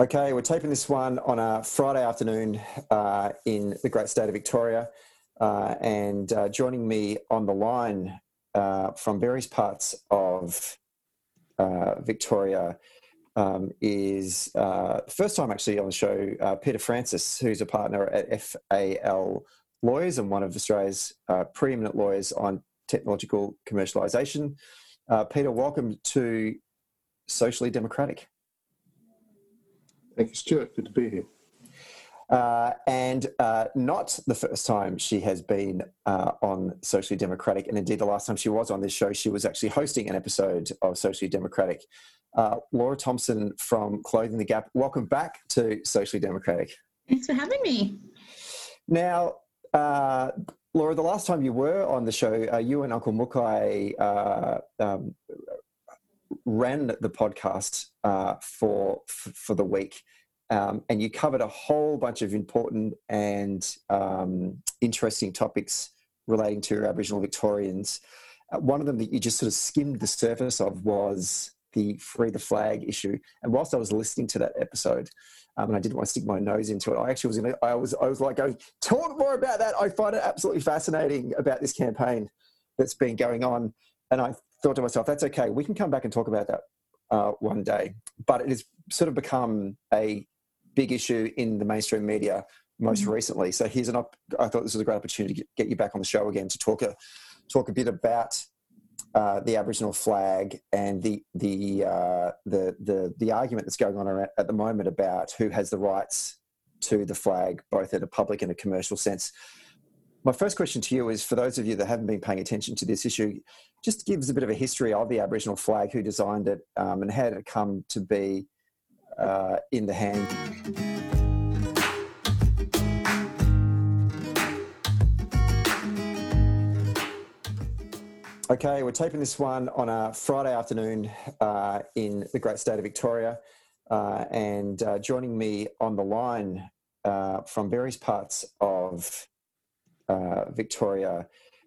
Okay, we're taping this one on a Friday afternoon uh, in the great state of Victoria. Uh, and uh, joining me on the line uh, from various parts of uh, Victoria um, is uh, first time actually on the show, Peter Francis, who's a partner at FAL Lawyers and one of Australia's preeminent lawyers on technological commercialisation. Peter, welcome to Socially Democratic. Thank you, Stuart. Good to be here. Uh, and uh, not the first time she has been uh, on Socially Democratic, and indeed the last time she was on this show, she was actually hosting an episode of Socially Democratic. Uh, Laura Thompson from Clothing the Gap, welcome back to Socially Democratic. Thanks for having me. Now, uh, Laura, the last time you were on the show, uh, you and Uncle Mukai um, ran the podcast for for the week. Um, and you covered a whole bunch of important and um, interesting topics relating to Aboriginal Victorians. Uh, one of them that you just sort of skimmed the surface of was the free the flag issue. And whilst I was listening to that episode, um, and I didn't want to stick my nose into it, I actually was in. I was I was like going, talk more about that. I find it absolutely fascinating about this campaign that's been going on. And I thought to myself, that's okay. We can come back and talk about that uh, one day. But it has sort of become a big issue in the mainstream media most mm-hmm. recently. So here's an op- I thought this was a great opportunity to get you back on the show again to talk a talk a bit about uh, the Aboriginal flag and the the, uh, the the the argument that's going on at the moment about who has the rights to the flag, both in a public and a commercial sense. My first question to you is for those of you that haven't been paying attention to this issue, just gives a bit of a history of the Aboriginal flag, who designed it, um, and how did it come to be uh, in the hand. Okay, we're taping this one on a Friday afternoon uh, in the great state of Victoria. Uh, and uh, joining me on the line uh, from various parts of uh, Victoria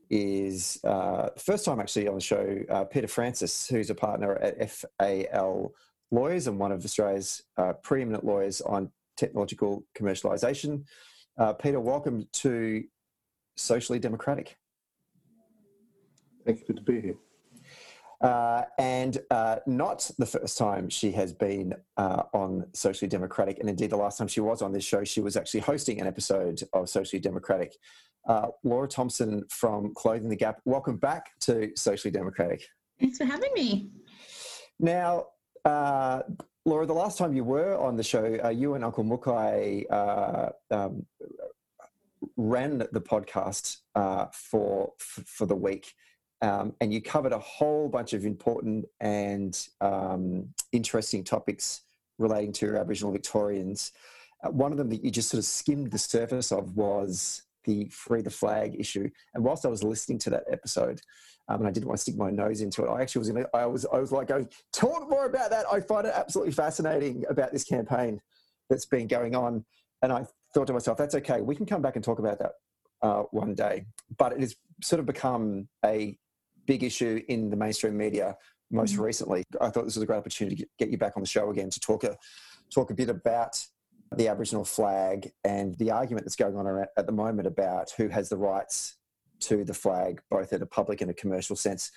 is uh, first time actually on the show, Peter Francis, who's a partner at FAL lawyers and one of Australia's uh, preeminent lawyers on technological commercialisation. Uh, Peter, welcome to Socially Democratic. Thank you. Good to be here. Uh, and uh, not the first time she has been uh, on Socially Democratic, and indeed the last time she was on this show, she was actually hosting an episode of Socially Democratic. Uh, Laura Thompson from Clothing the Gap, welcome back to Socially Democratic. Thanks for having me. Now, uh, Laura, the last time you were on the show, uh, you and Uncle Mukai uh, um, ran the podcast uh, for for the week, um, and you covered a whole bunch of important and um, interesting topics relating to Aboriginal Victorians. Uh, one of them that you just sort of skimmed the surface of was the free the flag issue. And whilst I was listening to that episode, um, and I didn't want to stick my nose into it. I actually was in. I was. I was like going, talk more about that. I find it absolutely fascinating about this campaign that's been going on. And I thought to myself, that's okay. We can come back and talk about that uh, one day. But it has sort of become a big issue in the mainstream media most mm-hmm. recently. I thought this was a great opportunity to get you back on the show again to talk a talk a bit about the Aboriginal flag and the argument that's going on at the moment about who has the rights to the flag, both in a public and a commercial sense.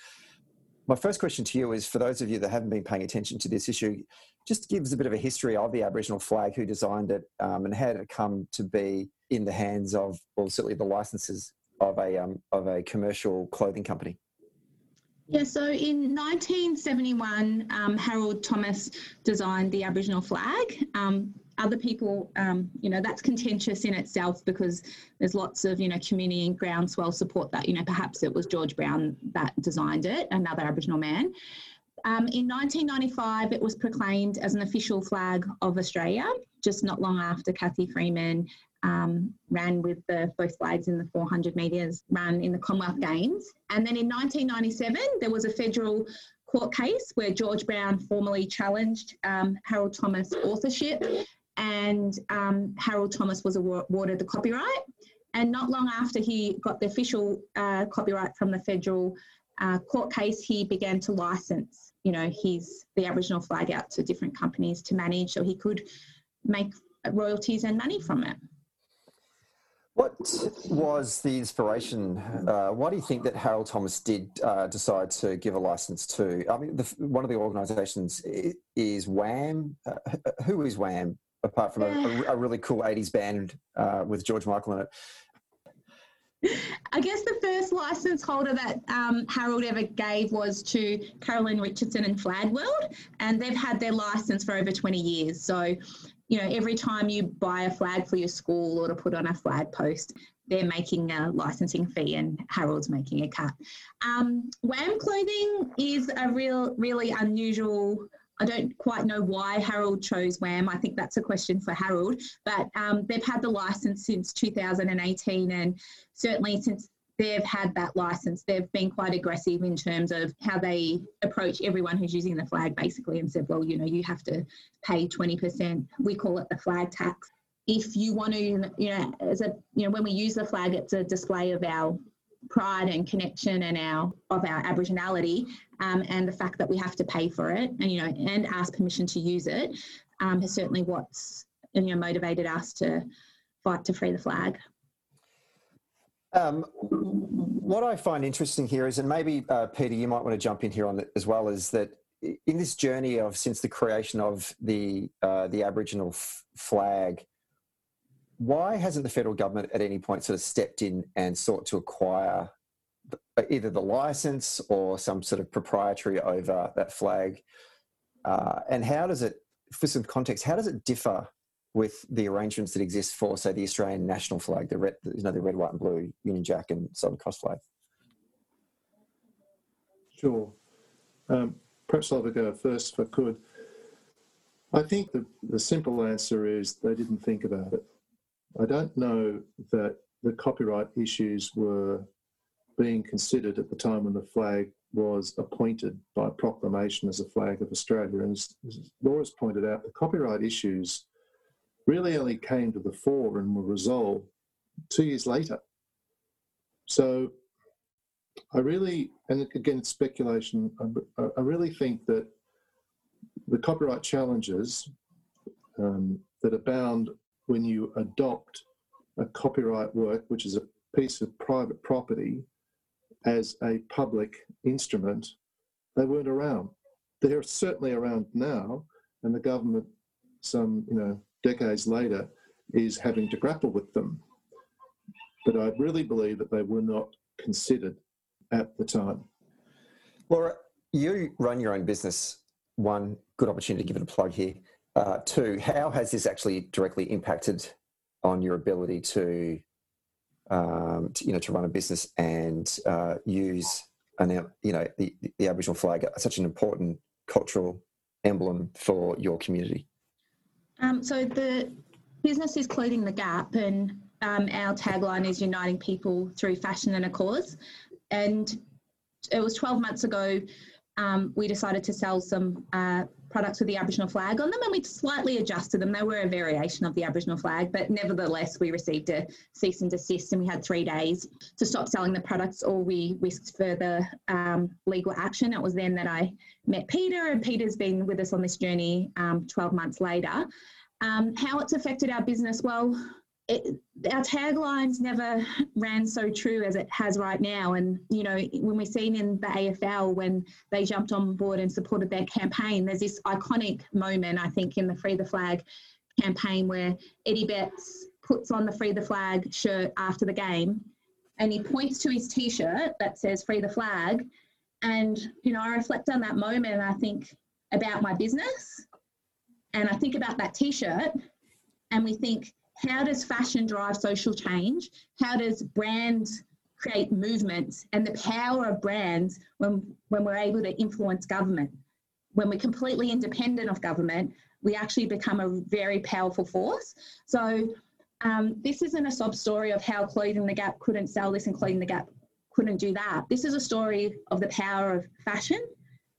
My first question to you is for those of you that haven't been paying attention to this issue, just gives a bit of a history of the Aboriginal flag, who designed it, um, and how did it come to be in the hands of, well, certainly the licenses of a, um, of a commercial clothing company? Yeah, so in 1971, um, Harold Thomas designed the Aboriginal flag. Um, other people, um, you know, that's contentious in itself because there's lots of, you know, community and groundswell support that, you know, perhaps it was George Brown that designed it, another Aboriginal man. Um, in 1995, it was proclaimed as an official flag of Australia, just not long after Cathy Freeman um, ran with the both flags in the 400 metres run in the Commonwealth Games. And then in 1997, there was a federal court case where George Brown formally challenged um, Harold Thomas' authorship and um, Harold Thomas was awarded the copyright. And not long after he got the official uh, copyright from the federal uh, court case, he began to license, you know, his the Aboriginal flag out to different companies to manage. So he could make royalties and money from it. What was the inspiration? Uh, why do you think that Harold Thomas did uh, decide to give a license to? I mean, the, one of the organisations is WAM. Uh, who is Wham? Apart from a, a, really cool '80s band uh, with George Michael in it. I guess the first license holder that um, Harold ever gave was to Carroll and Richardson and Flag World, and they've had their license for over 20 years. So you know, every time you buy a flag for your school or to put on a flag post, they're making a licensing fee and Harold's making a cut. Um, WAM clothing is a real, really unusual. I don't quite know why Harold chose WAM. I think that's a question for Harold. But um, they've had the license since 2018, and certainly since they've had that license. They've been quite aggressive in terms of how they approach everyone who's using the flag, basically, and said, well, you know, you have to pay 20%. We call it the flag tax. If you want to, you know, as a, you know, when we use the flag, it's a display of our pride and connection and our of our Aboriginality, um, and the fact that we have to pay for it, and you know, and ask permission to use it, um, is certainly what's you know motivated us to fight to free the flag. Um, what I find interesting here is, and maybe uh, Peter, you might want to jump in here on as well, is that in this journey of since the creation of the uh, the Aboriginal f- flag, why hasn't the federal government at any point sort of stepped in and sought to acquire either the license or some sort of proprietary over that flag? Uh, and how does it, for some context, how does it differ with the arrangements that exist for, say, the Australian national flag, the red, you know, the red, white, and blue Union Jack and Southern Cross flag? Sure. Um, perhaps I'll go first if I could. I think the, the simple answer is they didn't think about it. I don't know that the copyright issues were being considered at the time when the flag was appointed by proclamation as a flag of Australia. And as, as Laura's pointed out, the copyright issues really only came to the fore and were resolved two years later. So I really, and again, it's speculation, I, I really think that the copyright challenges um, that abound when you adopt a copyright work, which is a piece of private property, as a public instrument, they weren't around. They're certainly around now, and the government, some you know decades later, is having to grapple with them. But I really believe that they were not considered at the time. Laura, you run your own business. One, good opportunity to give it a plug here. Uh, two, how has this actually directly impacted on your ability to, um, to you know, to run a business and uh, use an, you know, the, the Aboriginal flag, such an important cultural emblem for your community? Um, so the business is Clothing the Gap, and um, our tagline is uniting people through fashion and a cause. And it was 12 months ago um, we decided to sell some uh, products with the Aboriginal flag on them and we slightly adjusted them. They were a variation of the Aboriginal flag, but nevertheless, we received a cease and desist and we had three days to stop selling the products or we risked further um, legal action. It was then that I met Peter, and Peter's been with us on this journey um, 12 months later. Um, how it's affected our business? Well, it, our taglines never ran so true as it has right now. And, you know, when we've seen in the AFL when they jumped on board and supported their campaign, there's this iconic moment, I think, in the Free the Flag campaign where Eddie Betts puts on the Free the Flag shirt after the game and he points to his t shirt that says Free the Flag. And, you know, I reflect on that moment and I think about my business and I think about that t shirt and we think, how does fashion drive social change? How does brands create movements and the power of brands when, when we're able to influence government? When we're completely independent of government, we actually become a very powerful force. So um, this isn't a sob story of how Clothing the Gap couldn't sell this and Clothing the Gap couldn't do that. This is a story of the power of fashion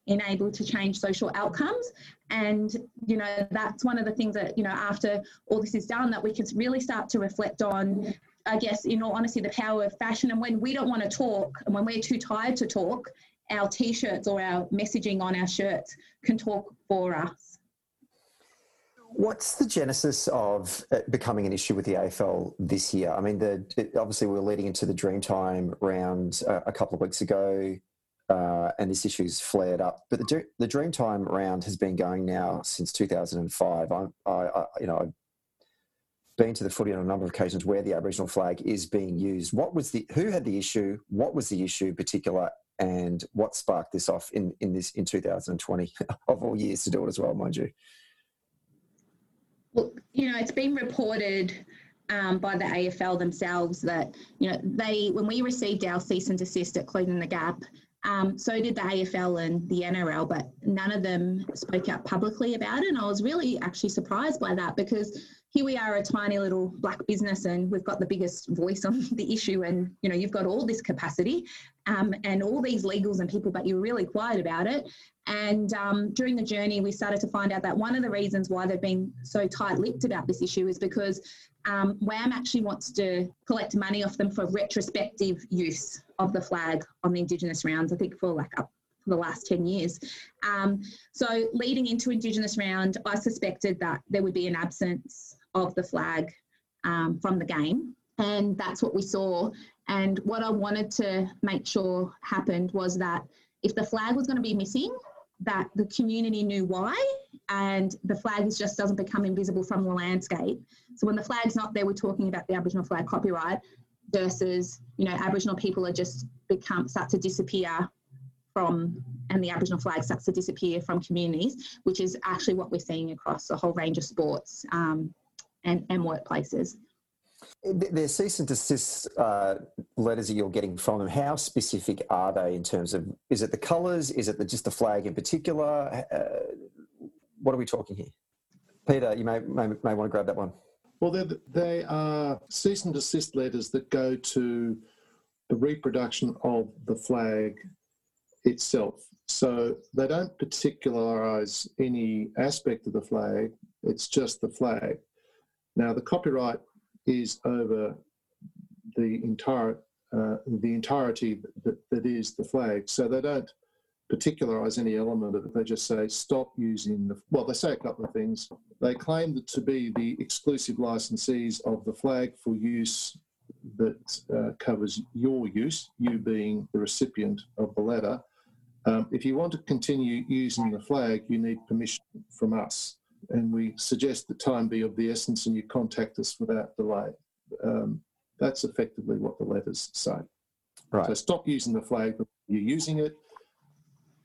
in able to change social outcomes and you know that's one of the things that you know after all this is done that we can really start to reflect on i guess in all honesty the power of fashion. And when we don't want to talk and when we're too tired to talk our t-shirts or our messaging on our shirts can talk for us. What's the genesis of becoming an issue with the AFL this year? I mean, the, obviously we are leading into the Dreamtime round uh, a couple of weeks ago, uh, and this issue's flared up. But the, the Dreamtime round has been going now since 2005. I, I, you know, I've been to the footy on a number of occasions where the Aboriginal flag is being used. What was the who had the issue? What was the issue in particular? And what sparked this off in, in this in 2020 of all years to do it as well, mind you? Well, you know, it's been reported um, by the AFL themselves that you know they when we received our cease and desist at Clothing the Gap, um, so did the AFL and the NRL, but none of them spoke out publicly about it. And I was really actually surprised by that because here we are a tiny little black business and we've got the biggest voice on the issue and you know you've got all this capacity um, and all these legals and people but you're really quiet about it and um, during the journey we started to find out that one of the reasons why they've been so tight-lipped about this issue is because um, WAM actually wants to collect money off them for retrospective use of the flag on the Indigenous rounds I think for like up for the last 10 years. Um, so leading into Indigenous round, I suspected that there would be an absence of the flag um, from the game. And that's what we saw. And what I wanted to make sure happened was that if the flag was going to be missing, that the community knew why and the flag just doesn't become invisible from the landscape. So when the flag's not there, we're talking about the Aboriginal flag copyright versus, you know, Aboriginal people are just become start to disappear from and the Aboriginal flag starts to disappear from communities, which is actually what we're seeing across a whole range of sports. Um, and, and workplaces. The cease and desist uh, letters that you're getting from them, how specific are they in terms of, is it the colours? Is it the, just the flag in particular? Uh, what are we talking here? Peter, you may, may, may want to grab that one. Well, they are cease and desist letters that go to the reproduction of the flag itself. So they don't particularise any aspect of the flag, it's just the flag. Now, the copyright is over the entire uh, the entirety that, that is the flag. So they don't particularize any element of it. They just say stop using the. Well, they say a couple of things. They claim that to be the exclusive licensees of the flag for use that uh, covers your use, you being the recipient of the letter. Um, if you want to continue using the flag, you need permission from us and we suggest that time be of the essence and you contact us without delay. Um, that's effectively what the letters say. Right. So stop using the flag, you're using it.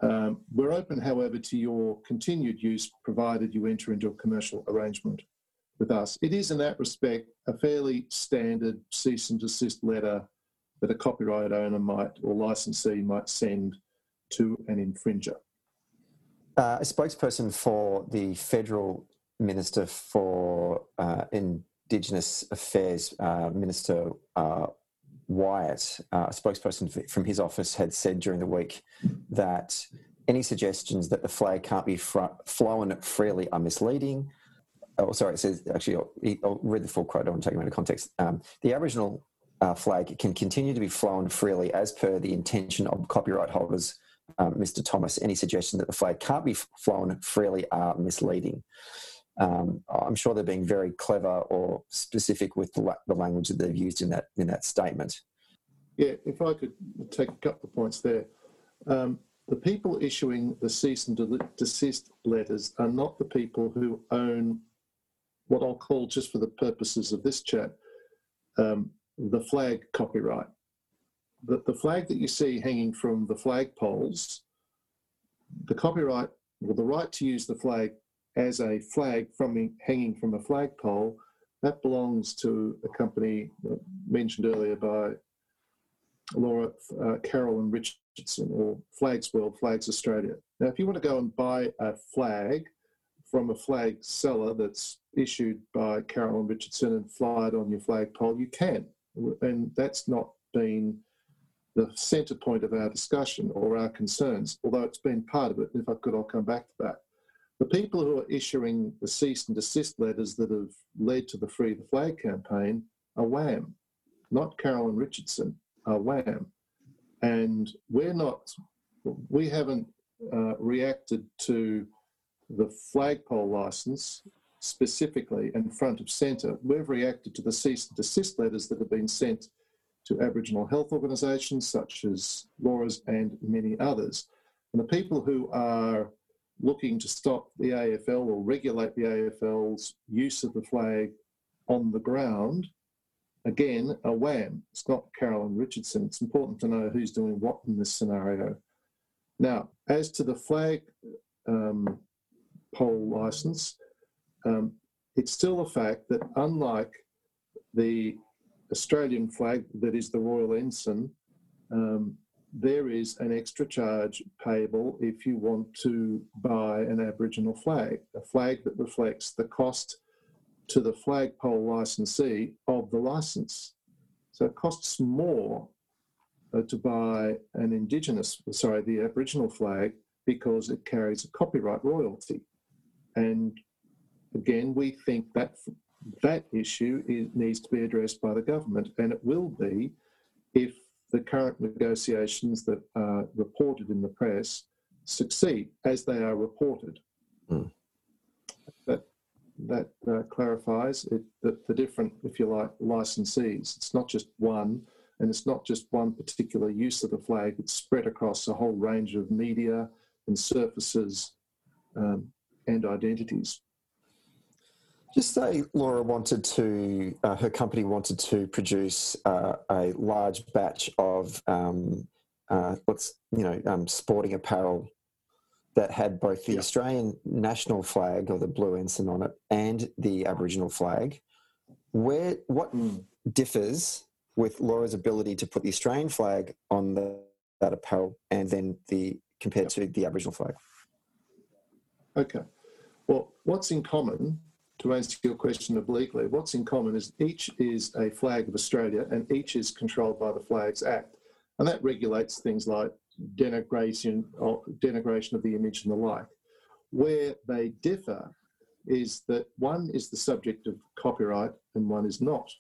Um, we're open, however, to your continued use provided you enter into a commercial arrangement with us. It is, in that respect, a fairly standard cease and desist letter that a copyright owner might or licensee might send to an infringer. Uh, a spokesperson for the federal minister for uh, Indigenous Affairs, uh, Minister uh, Wyatt, uh, a spokesperson from his office, had said during the week that any suggestions that the flag can't be fr- flown freely are misleading. Oh, sorry, it says actually, I'll, I'll read the full quote. I want to take you into context. Um, the Aboriginal uh, flag can continue to be flown freely as per the intention of copyright holders um, Mr. Thomas, any suggestion that the flag can't be flown freely are misleading. Um, I'm sure they're being very clever or specific with the, the, language that they've used in that in that statement. Yeah, if I could take a couple of points there. Um, the people issuing the cease and desist letters are not the people who own what I'll call, just for the purposes of this chat, um, the flag copyright the, the flag that you see hanging from the flag poles, the copyright or the right to use the flag as a flag from hanging from a flagpole, that belongs to a company mentioned earlier by Laura uh, and Richardson, or Flags World, Flags Australia. Now, if you want to go and buy a flag from a flag seller that's issued by Carroll and Richardson and fly it on your flagpole, you can. And that's not been the centre point of our discussion or our concerns, although it's been part of it. If I could, I'll come back to that. The people who are issuing the cease and desist letters that have led to the Free the Flag campaign are WAM, not Carroll and Richardson, are WAM. And we're not, we haven't uh, reacted to the flagpole licence specifically and front of centre. We've reacted to the cease and desist letters that have been sent to Aboriginal health organisations such as Laura's and many others. And the people who are looking to stop the AFL or regulate the AFL's use of the flag on the ground, again, a WAM. It's not Carroll and Richardson. It's important to know who's doing what in this scenario. Now, as to the flag um, pole license, um, it's still a fact that unlike the Australian flag that is the Royal Ensign, um, there is an extra charge payable if you want to buy an Aboriginal flag, a flag that reflects the cost to the flagpole licensee of the license. So it costs more uh, to buy an Indigenous, sorry, the Aboriginal flag because it carries a copyright royalty. And again, we think that that issue is, needs to be addressed by the government, and it will be if the current negotiations that are reported in the press succeed as they are reported. Mm. That that uh, clarifies it, the, the different, if you like, licensees. It's not just one, and it's not just one particular use of the flag. It's spread across a whole range of media and surfaces um, and identities. Just say Laura wanted to, uh, her company wanted to produce uh, a large batch of um, uh, what's you know um, sporting apparel that had both the Australian national flag or the blue ensign on it and the Aboriginal flag. Where what mm. differs with Laura's ability to put the Australian flag on the, that apparel and then the compared to the Aboriginal flag? Okay. Well, what's in common to answer your question obliquely, what's in common is each is a flag of Australia and each is controlled by the Flags Act. And that regulates things like denigration, denigration of the image and the like. Where they differ is that one is the subject of copyright and one is not.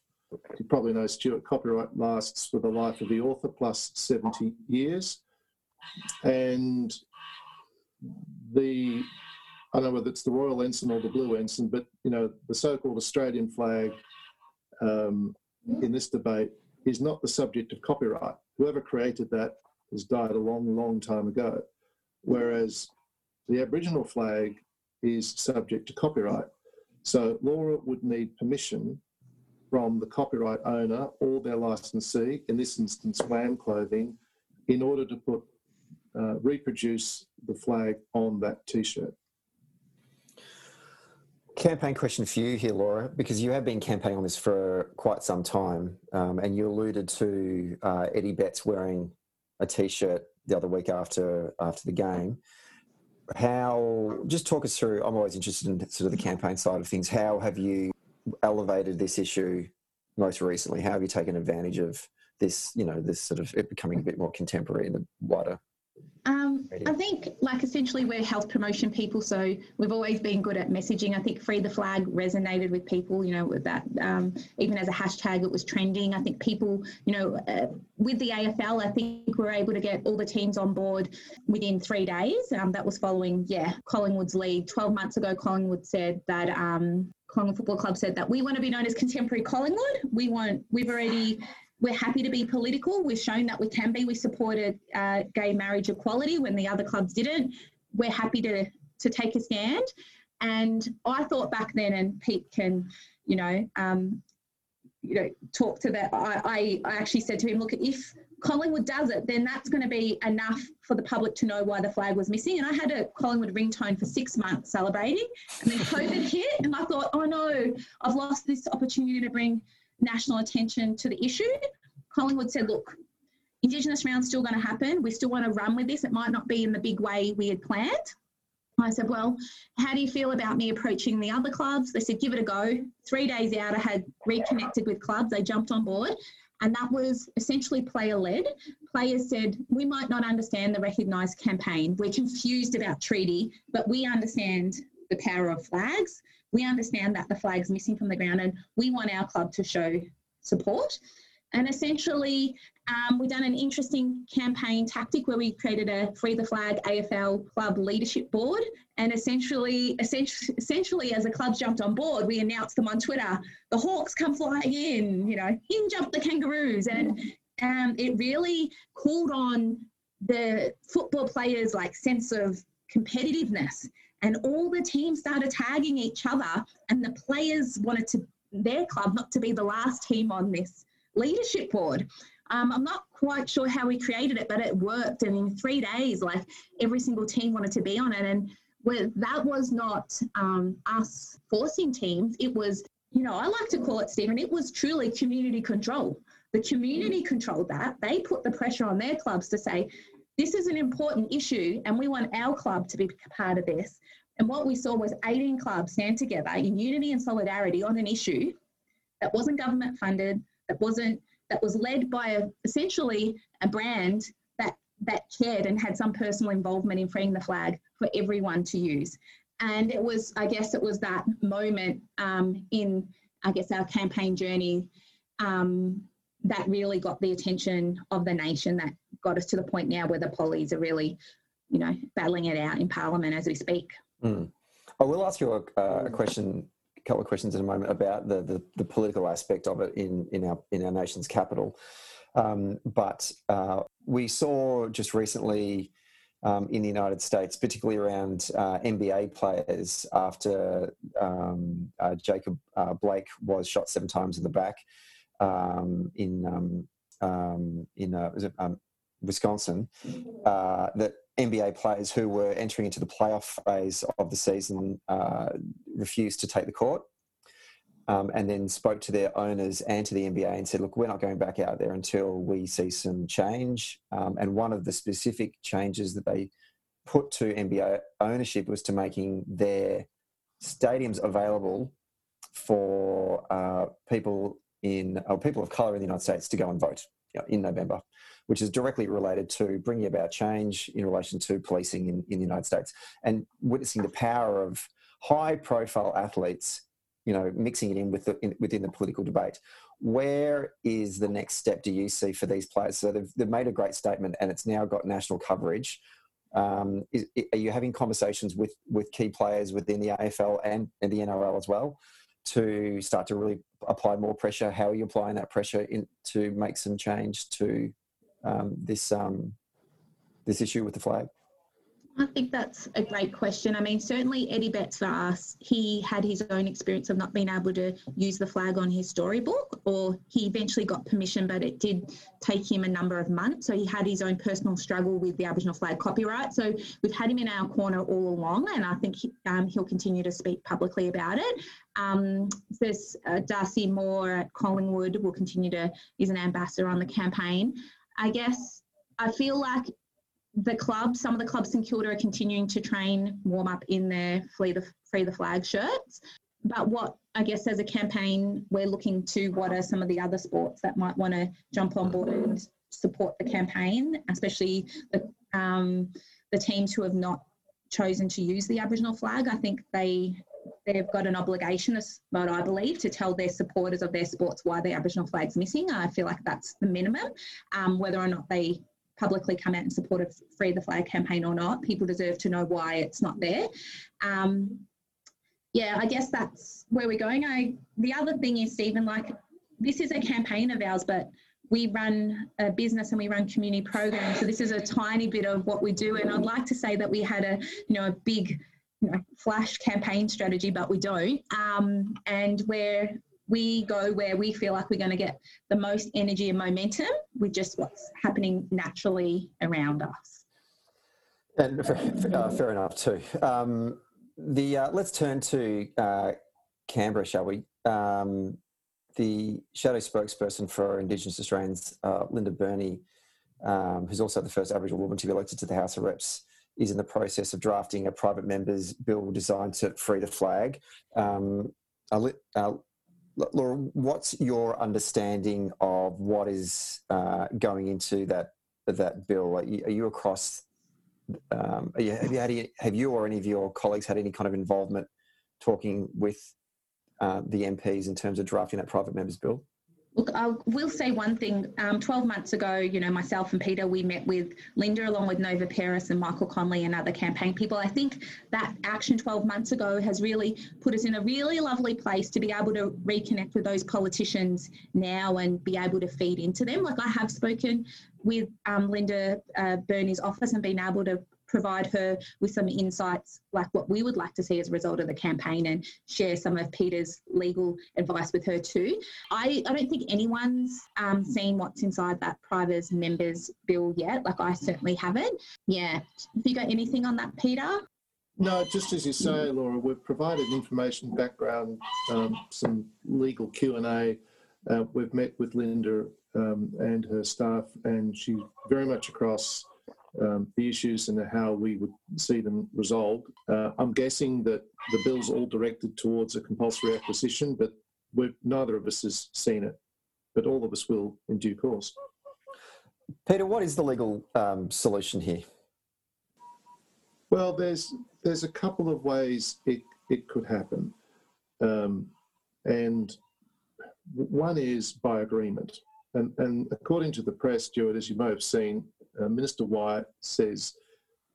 You probably know, Stuart, copyright lasts for the life of the author plus 70 years. And the I don't know whether it's the Royal Ensign or the Blue Ensign, but you know the so-called Australian flag um, in this debate is not the subject of copyright. Whoever created that has died a long, long time ago, whereas the Aboriginal flag is subject to copyright. So Laura would need permission from the copyright owner or their licensee, in this instance, WAM Clothing, in order to put uh, reproduce the flag on that T-shirt. Campaign question for you here, Laura, because you have been campaigning on this for quite some time, um, and you alluded to uh, Eddie Betts wearing a T-shirt the other week after after the game. How? Just talk us through. I'm always interested in sort of the campaign side of things. How have you elevated this issue most recently? How have you taken advantage of this? You know, this sort of it becoming a bit more contemporary in the wider um, I think, like, essentially, we're health promotion people, so we've always been good at messaging. I think "Free the Flag" resonated with people. You know, with that, um, even as a hashtag, it was trending. I think people, you know, uh, with the AFL, I think we are able to get all the teams on board within three days. Um, that was following, yeah, Collingwood's lead. Twelve months ago, Collingwood said that. Um, Collingwood Football Club said that we want to be known as contemporary Collingwood. We want. We've already we're happy to be political. We've shown that we can be. We supported uh, gay marriage equality when the other clubs didn't. We're happy to to take a stand. And I thought back then, and Pete can, you know, um, you know, talk to that. I, I, I actually said to him, look, if Collingwood does it, then that's going to be enough for the public to know why the flag was missing. And I had a Collingwood ringtone for six months celebrating, and then COVID hit, and I thought, oh no, I've lost this opportunity to bring national attention to the issue. Collingwood said, look, Indigenous round's still going to happen. We still want to run with this. It might not be in the big way we had planned. I said, well, how do you feel about me approaching the other clubs? They said, give it a go. Three days out, I had reconnected with clubs. They jumped on board. And that was essentially player led. Players said, We might not understand the recognised campaign. We're confused about treaty, but we understand the power of flags we understand that the flag's missing from the ground and we want our club to show support. And essentially, um, we've done an interesting campaign tactic where we created a Free the Flag AFL club leadership board. And essentially, essentially, essentially, as the clubs jumped on board, we announced them on Twitter the Hawks come flying in, you know, in jump the kangaroos. And um, it really called on the football players' like sense of competitiveness. And all the teams started tagging each other, and the players wanted to their club not to be the last team on this leadership board. Um, I'm not quite sure how we created it, but it worked. And in three days, like every single team wanted to be on it. And that was not um, us forcing teams. It was, you know, I like to call it, Stephen, it was truly community control. The community controlled that. They put the pressure on their clubs to say, this is an important issue and we want our club to be part of this. And what we saw was 18 clubs stand together in unity and solidarity on an issue that wasn't government funded, that wasn't that was led by a, essentially a brand that that cared and had some personal involvement in freeing the flag for everyone to use. And it was, I guess, it was that moment um, in, I guess, our campaign journey um, that really got the attention of the nation. That got us to the point now where the pollies are really, you know, battling it out in Parliament as we speak. Mm. I will ask you a, a question couple of questions in a moment about the, the, the, political aspect of it in, in, our, in our nation's capital. Um, but uh, we saw just recently um, in the United States, particularly around uh, NBA players, after um, uh, Jacob uh, Blake was shot seven times in the back um, in um, um, in uh, Wisconsin, uh, that NBA players who were entering into the playoff phase of the season uh, refused to take the court. Um, and then spoke to their owners and to the NBA and said, "Look, we're not going back out there until we see some change." Um, and one of the specific changes that they put to NBA ownership was to making their stadiums available for uh, people in uh, people of color in the United States to go and vote in November which is directly related to bringing about change in relation to policing in, in the United States and witnessing the power of high profile athletes, you know, mixing it in, with the, in, within the political debate. Where is the next step do you see for these players? So they've, they've made a great statement and it's now got national coverage. Um, is, are you having conversations with, with key players within the AFL and, and the NRL as well to start to really apply more pressure? How are you applying that pressure in, to make some change to um, this um, this issue with the flag? I think that's a great question. I mean, certainly Eddie Betts for us, he had his own experience of not being able to use the flag on his storybook, or he eventually got permission, but it did take him a number of months. So he had his own personal struggle with the Aboriginal flag copyright. So we've had him in our corner all along, and I think he, um, he'll continue to speak publicly about it. Um, there's uh, Darcy Moore at Collingwood will continue to, is an ambassador on the campaign. I guess I feel like the clubs, some of the clubs in Kilda are continuing to train, warm up in their free the, free the flag shirts. But what I guess as a campaign, we're looking to what are some of the other sports that might want to jump on board and support the campaign, especially the, um, the teams who have not chosen to use the Aboriginal flag. I think they they've got an obligation, what I believe, to tell their supporters of their sports why the Aboriginal flag's missing. I feel like that's the minimum. Um, whether or not they publicly come out and support a Free the Flag campaign or not, people deserve to know why it's not there. Um, yeah, I guess that's where we're going. I the other thing is, Stephen, like this is a campaign of ours, but we run a business and we run community programs. So this is a tiny bit of what we do. And I'd like to say that we had a, you know, a big you know, flash campaign strategy, but we don't. Um, and where we go where we feel like we're going to get the most energy and momentum with just what's happening naturally around us. And uh, fair enough too. Um, the uh, let's turn to uh, Canberra, shall we? Um, the shadow spokesperson for Indigenous Australians, uh, Linda Burney, um, who's also the first Aboriginal woman to be elected to the House of Reps, is in the process of drafting a private members bill designed to free the flag. Um, uh, Laura, what's your understanding of what is uh, going into that that bill? Are you, are you across? Um, are you, have you had any, have you or any of your colleagues had any kind of involvement talking with uh, the MPs in terms of drafting that private members bill? Look, I will say one thing. Um, 12 months ago, you know, myself and Peter, we met with Linda along with Nova Peris and Michael Conley and other campaign people. I think that action 12 months ago has really put us in a really lovely place to be able to reconnect with those politicians now and be able to feed into them. Like I have spoken with um, Linda uh, Burney's office and been able to provide her with some insights like what we would like to see as a result of the campaign and share some of Peter's legal advice with her too. I, I don't think anyone's um, seen what's inside that private members bill yet. Like I certainly haven't. Yeah. Have you got anything on that, Peter? No, just as you say, Laura, we've provided information, background, um, some legal Q and A. Uh, we've met with Linda um, and her staff, and she's very much across um, the issues and how we would see them resolved. Uh, I'm guessing that the bill's all directed towards a compulsory acquisition, but neither of us has seen it, but all of us will in due course. Peter, what is the legal um, solution here? Well, there's there's a couple of ways it, it could happen, um, and one is by agreement. And, and according to the press, Stuart, as you may have seen, uh, Minister Wyatt says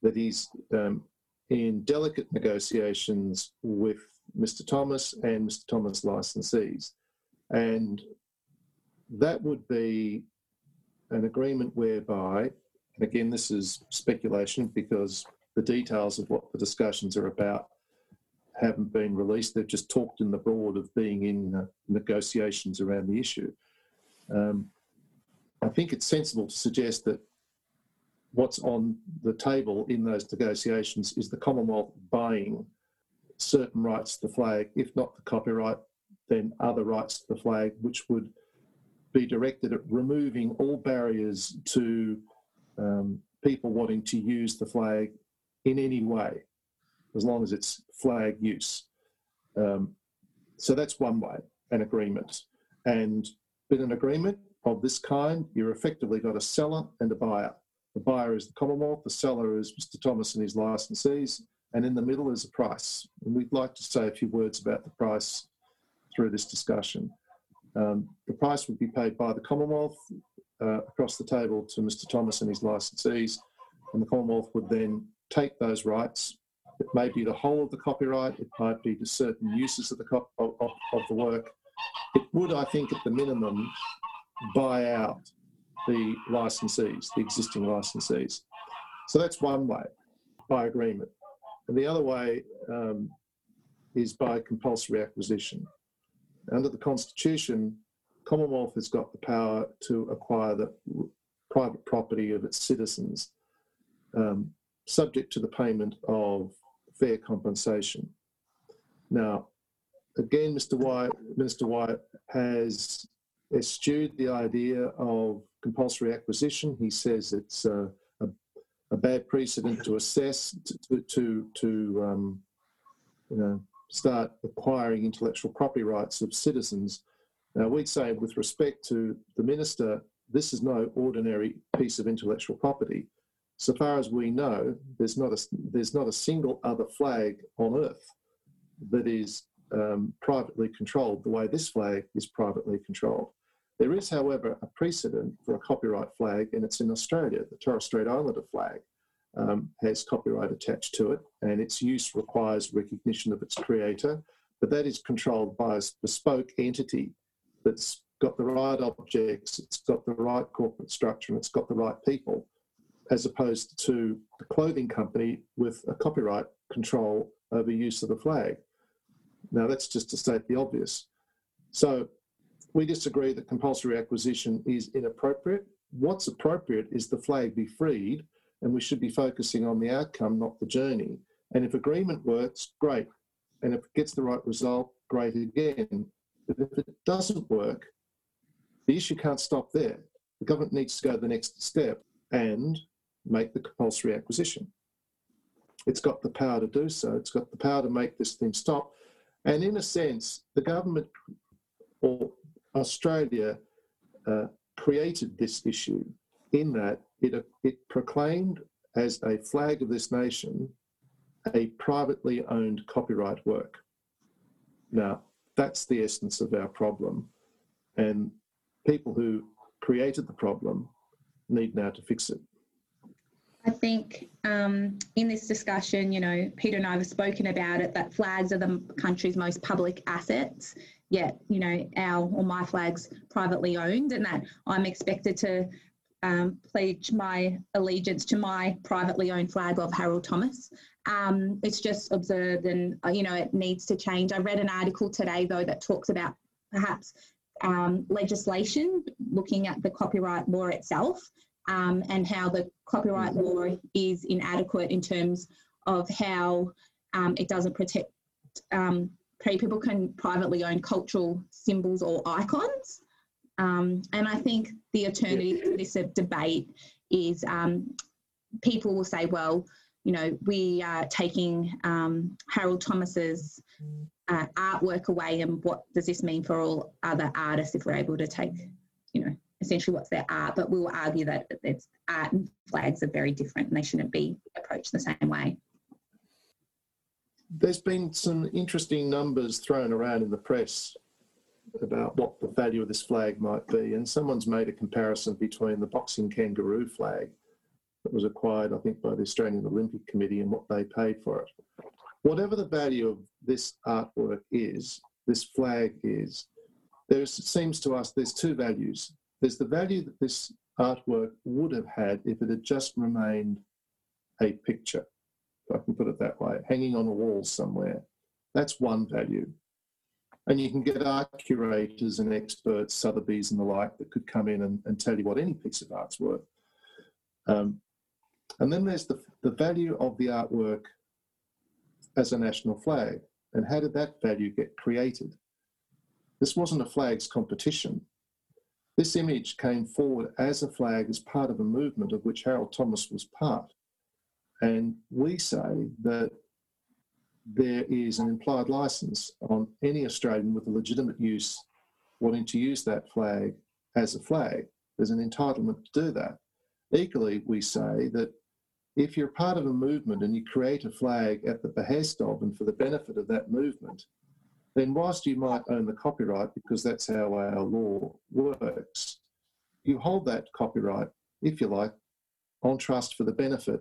that he's um, in delicate negotiations with Mr. Thomas and Mr. Thomas licensees. And that would be an agreement whereby, and again, this is speculation because the details of what the discussions are about haven't been released. They've just talked in the broad of being in uh, negotiations around the issue. Um, I think it's sensible to suggest that what's on the table in those negotiations is the Commonwealth buying certain rights to the flag, if not the copyright, then other rights to the flag, which would be directed at removing all barriers to um, people wanting to use the flag in any way, as long as it's flag use. Um, so that's one way, an agreement. And with an agreement of this kind, you're effectively got a seller and a buyer. The buyer is the Commonwealth, the seller is Mr. Thomas and his licensees, and in the middle is a price. And we'd like to say a few words about the price through this discussion. Um, the price would be paid by the Commonwealth uh, across the table to Mr. Thomas and his licensees, and the Commonwealth would then take those rights. It may be the whole of the copyright, it might be to certain uses of the, of, of the work. It would, I think, at the minimum, buy out the licensees, the existing licensees. So that's one way, by agreement. And the other way um, is by compulsory acquisition. Under the Constitution, Commonwealth has got the power to acquire the private property of its citizens, um, subject to the payment of fair compensation. Now, again, Mr. Wyatt, Minister Wyatt has eschewed the idea of compulsory acquisition. He says it's a, a, a bad precedent to assess to to, to um, you know start acquiring intellectual property rights of citizens. Now we'd say, with respect to the minister, this is no ordinary piece of intellectual property. So far as we know, there's not a there's not a single other flag on earth that is um, privately controlled the way this flag is privately controlled. There is, however, a precedent for a copyright flag, and it's in Australia. The Torres Strait Islander flag um, has copyright attached to it, and its use requires recognition of its creator, but that is controlled by a bespoke entity that's got the right objects, it's got the right corporate structure, and it's got the right people, as opposed to the clothing company with a copyright control over use of the flag. Now, that's just to state the obvious. So, we disagree that compulsory acquisition is inappropriate. What's appropriate is the flag be freed, and we should be focusing on the outcome, not the journey. And if agreement works, great. And if it gets the right result, great again. But if it doesn't work, the issue can't stop there. The government needs to go the next step and make the compulsory acquisition. It's got the power to do so. It's got the power to make this thing stop. And in a sense, the government or Australia uh, created this issue in that it, it proclaimed as a flag of this nation a privately owned copyright work. Now, that's the essence of our problem. And people who created the problem need now to fix it. I think um, in this discussion, you know, Peter and I have spoken about it that flags are the country's most public assets. Yet, you know, our or my flag's privately owned, and that I'm expected to um, pledge my allegiance to my privately owned flag of Harold Thomas. Um, it's just observed, and uh, you know, it needs to change. I read an article today though that talks about perhaps um, legislation looking at the copyright law itself um, and how the copyright law is inadequate in terms of how um, it doesn't protect um, people can privately own cultural symbols or icons. Um, and I think the alternative to this debate is um, people will say, well, you know, we are taking um, Harold Thomas's uh, artwork away, and what does this mean for all other artists if we're able to take, you know, essentially what's their art, but we will argue that it's art and flags are very different and they shouldn't be approached the same way. There's been some interesting numbers thrown around in the press about what the value of this flag might be, and someone's made a comparison between the boxing kangaroo flag that was acquired, I think, by the Australian Olympic Committee and what they paid for it. Whatever the value of this artwork is, this flag is, there seems to us there's two values there's the value that this artwork would have had if it had just remained a picture, I can put it that way, hanging on a wall somewhere. That's one value. And you can get art curators and experts, Sotheby's and the like, that could come in and, and tell you what any piece of art's worth. Um, and then there's the, the value of the artwork as a national flag. And how did that value get created? This wasn't a flags competition. This image came forward as a flag as part of a movement of which Harold Thomas was part. And we say that there is an implied license on any Australian with a legitimate use wanting to use that flag as a flag. There's an entitlement to do that. Equally, we say that if you're part of a movement and you create a flag at the behest of and for the benefit of that movement, then whilst you might own the copyright, because that's how our law works, you hold that copyright, if you like, on trust for the benefit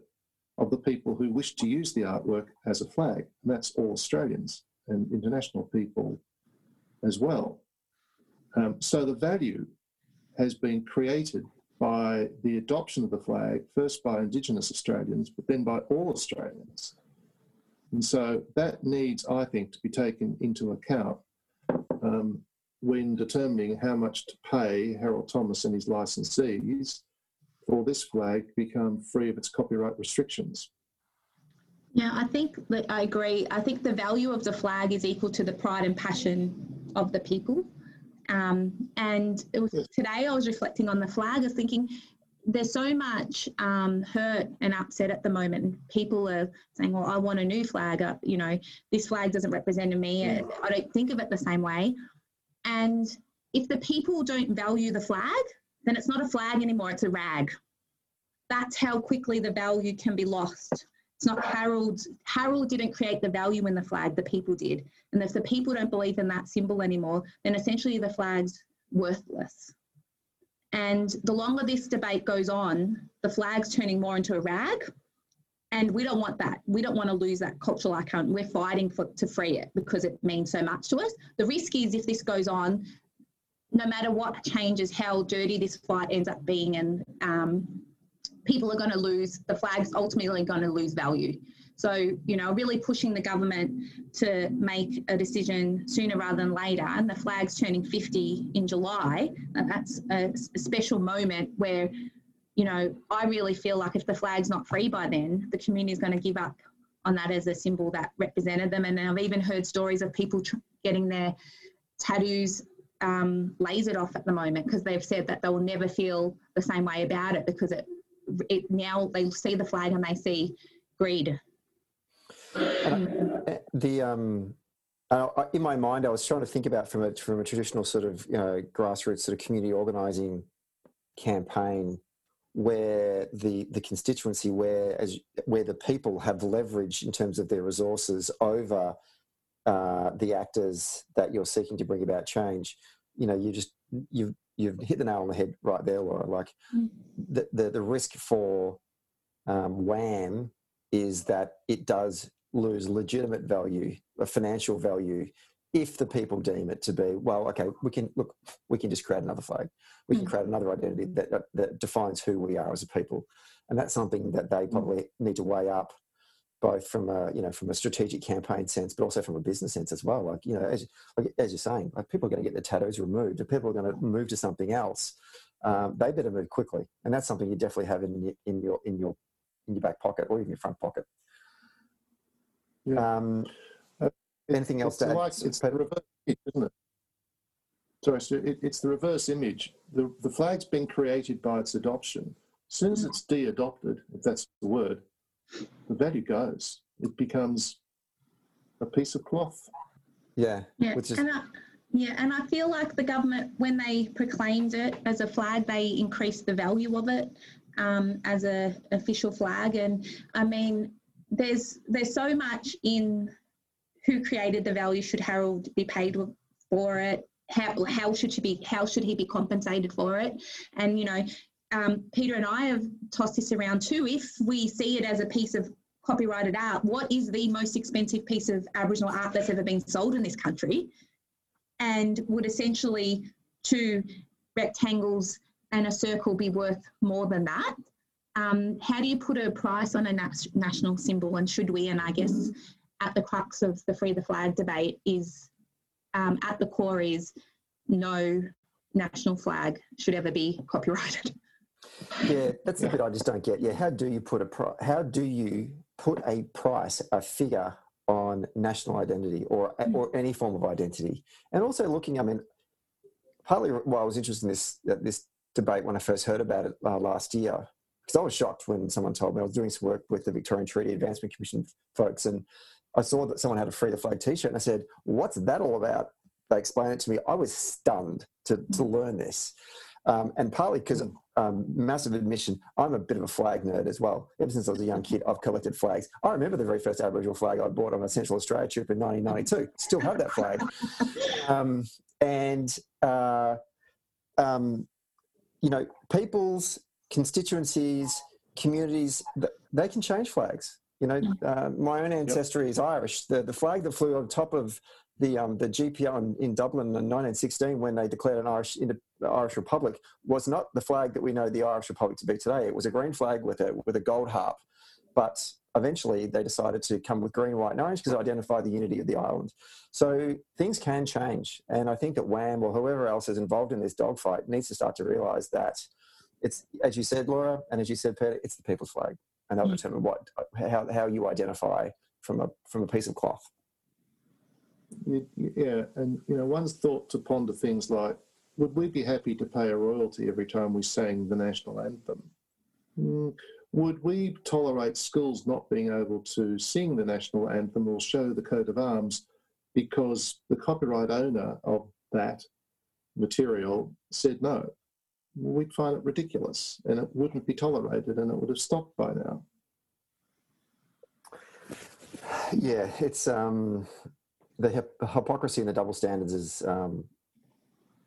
of the people who wish to use the artwork as a flag. And that's all Australians and international people as well. Um, so the value has been created by the adoption of the flag, first by Indigenous Australians, but then by all Australians. And so that needs, I think, to be taken into account um, when determining how much to pay Harold Thomas and his licensees for this flag to become free of its copyright restrictions. Yeah, I think that I agree. I think the value of the flag is equal to the pride and passion of the people. Um, and it was today I was reflecting on the flag. I was thinking, there's so much um, hurt and upset at the moment. People are saying, "Well, I want a new flag. Uh, you know, this flag doesn't represent me. I don't think of it the same way." And if the people don't value the flag, then it's not a flag anymore. It's a rag. That's how quickly the value can be lost. It's not Harold. Harold didn't create the value in the flag. The people did. And if the people don't believe in that symbol anymore, then essentially the flag's worthless. And the longer this debate goes on, the flag's turning more into a rag. And we don't want that. We don't want to lose that cultural icon. We're fighting for, to free it because it means so much to us. The risk is if this goes on, no matter what changes, how dirty this fight ends up being, and um, people are going to lose, the flag's ultimately going to lose value. So, you know, really pushing the government to make a decision sooner rather than later. And the flag's turning 50 in July. That's a, a special moment where, you know, I really feel like if the flag's not free by then, the community is going to give up on that as a symbol that represented them. And I've even heard stories of people tr- getting their tattoos um, lasered off at the moment because they've said that they will never feel the same way about it because it, it now they see the flag and they see greed. Uh, the um, in my mind, I was trying to think about from a from a traditional sort of you know grassroots sort of community organising campaign where the the constituency where as where the people have leverage in terms of their resources over uh, the actors that you're seeking to bring about change. You know, you just you've you've hit the nail on the head right there, Laura. Like mm. the, the, the risk for um, WAM is that it does lose legitimate value, a financial value, if the people deem it to be well. Okay, we can look. We can just create another flag. We mm. can create another identity that, that, that defines who we are as a people, and that's something that they mm. probably mm. need to weigh up both from a you know from a strategic campaign sense, but also from a business sense as well. Like you know, as like, as you're saying, like people are going to get their tattoos removed, if people are going to move to something else, um, they better move quickly, and that's something you definitely have in your in your in your in your back pocket or even your front pocket. Yeah. Um, uh, anything else to add? Like, it's the reverse, isn't it? Sorry, so it, it's the reverse image. The the flag's been created by its adoption. As soon as it's de-adopted, if that's the word, the value goes. It becomes a piece of cloth. Yeah. Yeah. Which is... and I, yeah, and I feel like the government, when they proclaimed it as a flag, they increased the value of it um, as a official flag. And I mean, there's there's so much in who created the value. Should Harold be paid for it? How, how should he be how should he be compensated for it? And you know, um, Peter and I have tossed this around too. If we see it as a piece of copyrighted art, what is the most expensive piece of Aboriginal art that's ever been sold in this country? And would essentially two rectangles and a circle be worth more than that? Um, how do you put a price on a national symbol? And should we? And I guess at the crux of the Free the Flag debate is um, at the core is no national flag should ever be copyrighted. Yeah, that's the bit I just don't get. Yeah, how do you put a pro- how do you put a price, a figure on national identity or mm. or any form of identity? And also looking, I mean, partly why I was interested in this this debate when I first heard about it uh, last year, because I was shocked when someone told me I was doing some work with the Victorian Treaty Advancement Commission folks, and I saw that someone had a free the flag T-shirt, and I said, "What's that all about?" They explained it to me. I was stunned to to mm. learn this. Um, and partly because mm. um, massive admission, I'm a bit of a flag nerd as well. Ever since I was a young kid, I've collected flags. I remember the very first Aboriginal flag I bought on a Central Australia trip in 1992. Still have that flag. Um, and, uh, um, you know, people's constituencies, communities, they can change flags. You know, mm. uh, my own ancestry yep. is Irish. The, the flag that flew on top of the um, the GPO in, in, Dublin in 1916 when they declared an Irish the Irish Republic was not the flag that we know the Irish Republic to be today. It was a green flag with a with a gold harp, but eventually they decided to come with green, white, and orange because it identified the unity of the island. So things can change, and I think that WAM or whoever else is involved in this dogfight needs to start to realise that it's as you said, Laura, and as you said, Peter, it's the people's flag, and they'll mm. determine what how how you identify from a from a piece of cloth yeah, and you know, one's thought to ponder things like, would we be happy to pay a royalty every time we sang the national anthem? Mm, would we tolerate schools not being able to sing the national anthem or show the coat of arms because the copyright owner of that material said no? We'd find it ridiculous and it wouldn't be tolerated and it would have stopped by now. Yeah, it's um, the hypocrisy and the double standards is um,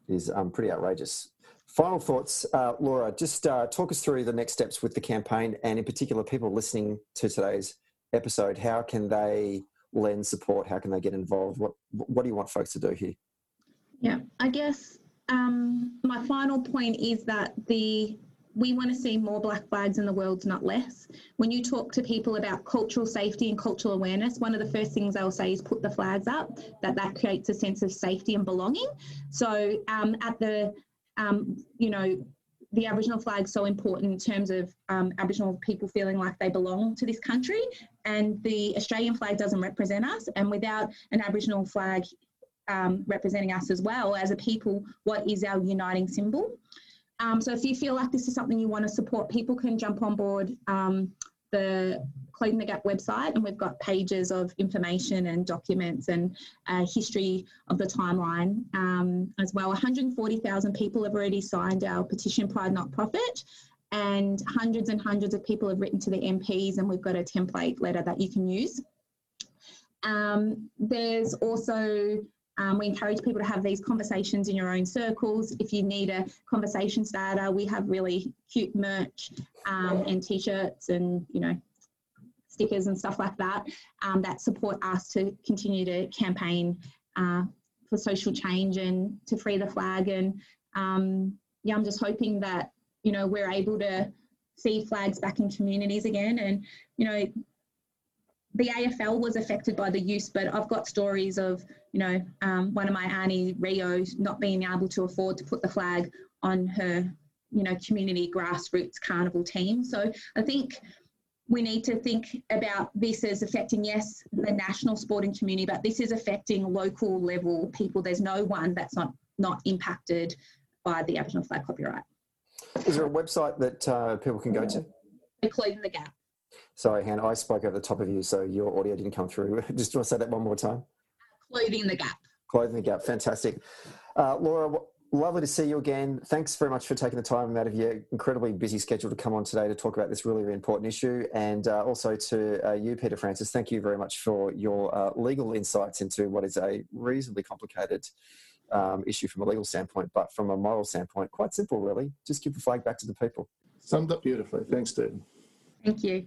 is um, pretty outrageous. Final thoughts, uh, Laura. Just uh, talk us through the next steps with the campaign, and in particular, people listening to today's episode. How can they lend support? How can they get involved? What What do you want folks to do here? Yeah, I guess um, my final point is that the we want to see more black flags in the world, not less. When you talk to people about cultural safety and cultural awareness, one of the first things they'll say is put the flags up, that that creates a sense of safety and belonging. So um, at the, um, you know, the Aboriginal flag is so important in terms of um, Aboriginal people feeling like they belong to this country, and the Australian flag doesn't represent us. And without an Aboriginal flag um, representing us as well as a people, what is our uniting symbol? Um, so if you feel like this is something you want to support, people can jump on board um, the Clothing the Gap website, and we've got pages of information and documents and uh, history of the timeline um, as well. 140,000 people have already signed our petition, Pride Not Profit, and hundreds and hundreds of people have written to the MPs, and we've got a template letter that you can use. Um, there's also Um, we encourage people to have these conversations in your own circles. If you need a conversation starter, we have really cute merch um, and t-shirts and you know stickers and stuff like that um, that support us to continue to campaign uh, for social change and to free the flag. And um, yeah, I'm just hoping that you know we're able to see flags back in communities again. And you know, the AFL was affected by the use, but I've got stories of you know um, one of my auntie Rio not being able to afford to put the flag on her you know community grassroots carnival team. So I think we need to think about this as affecting, yes, the national sporting community, but this is affecting local level people. There's no one that's not, not impacted by the Aboriginal flag copyright. Is there a website that uh, people can go to? Closing the gap. Sorry, Hannah, I spoke over the top of you, so your audio didn't come through. Just want to say that one more time. Clothing the gap. Closing the gap, fantastic. Uh, Laura, lovely to see you again. Thanks very much for taking the time out of your incredibly busy schedule to come on today to talk about this really, really important issue. And uh, also to uh, you, Peter Francis, thank you very much for your uh, legal insights into what is a reasonably complicated um, issue from a legal standpoint, but from a moral standpoint, quite simple, really. Just give the flag back to the people. Summed up beautifully. Thanks, Steve. Thank you.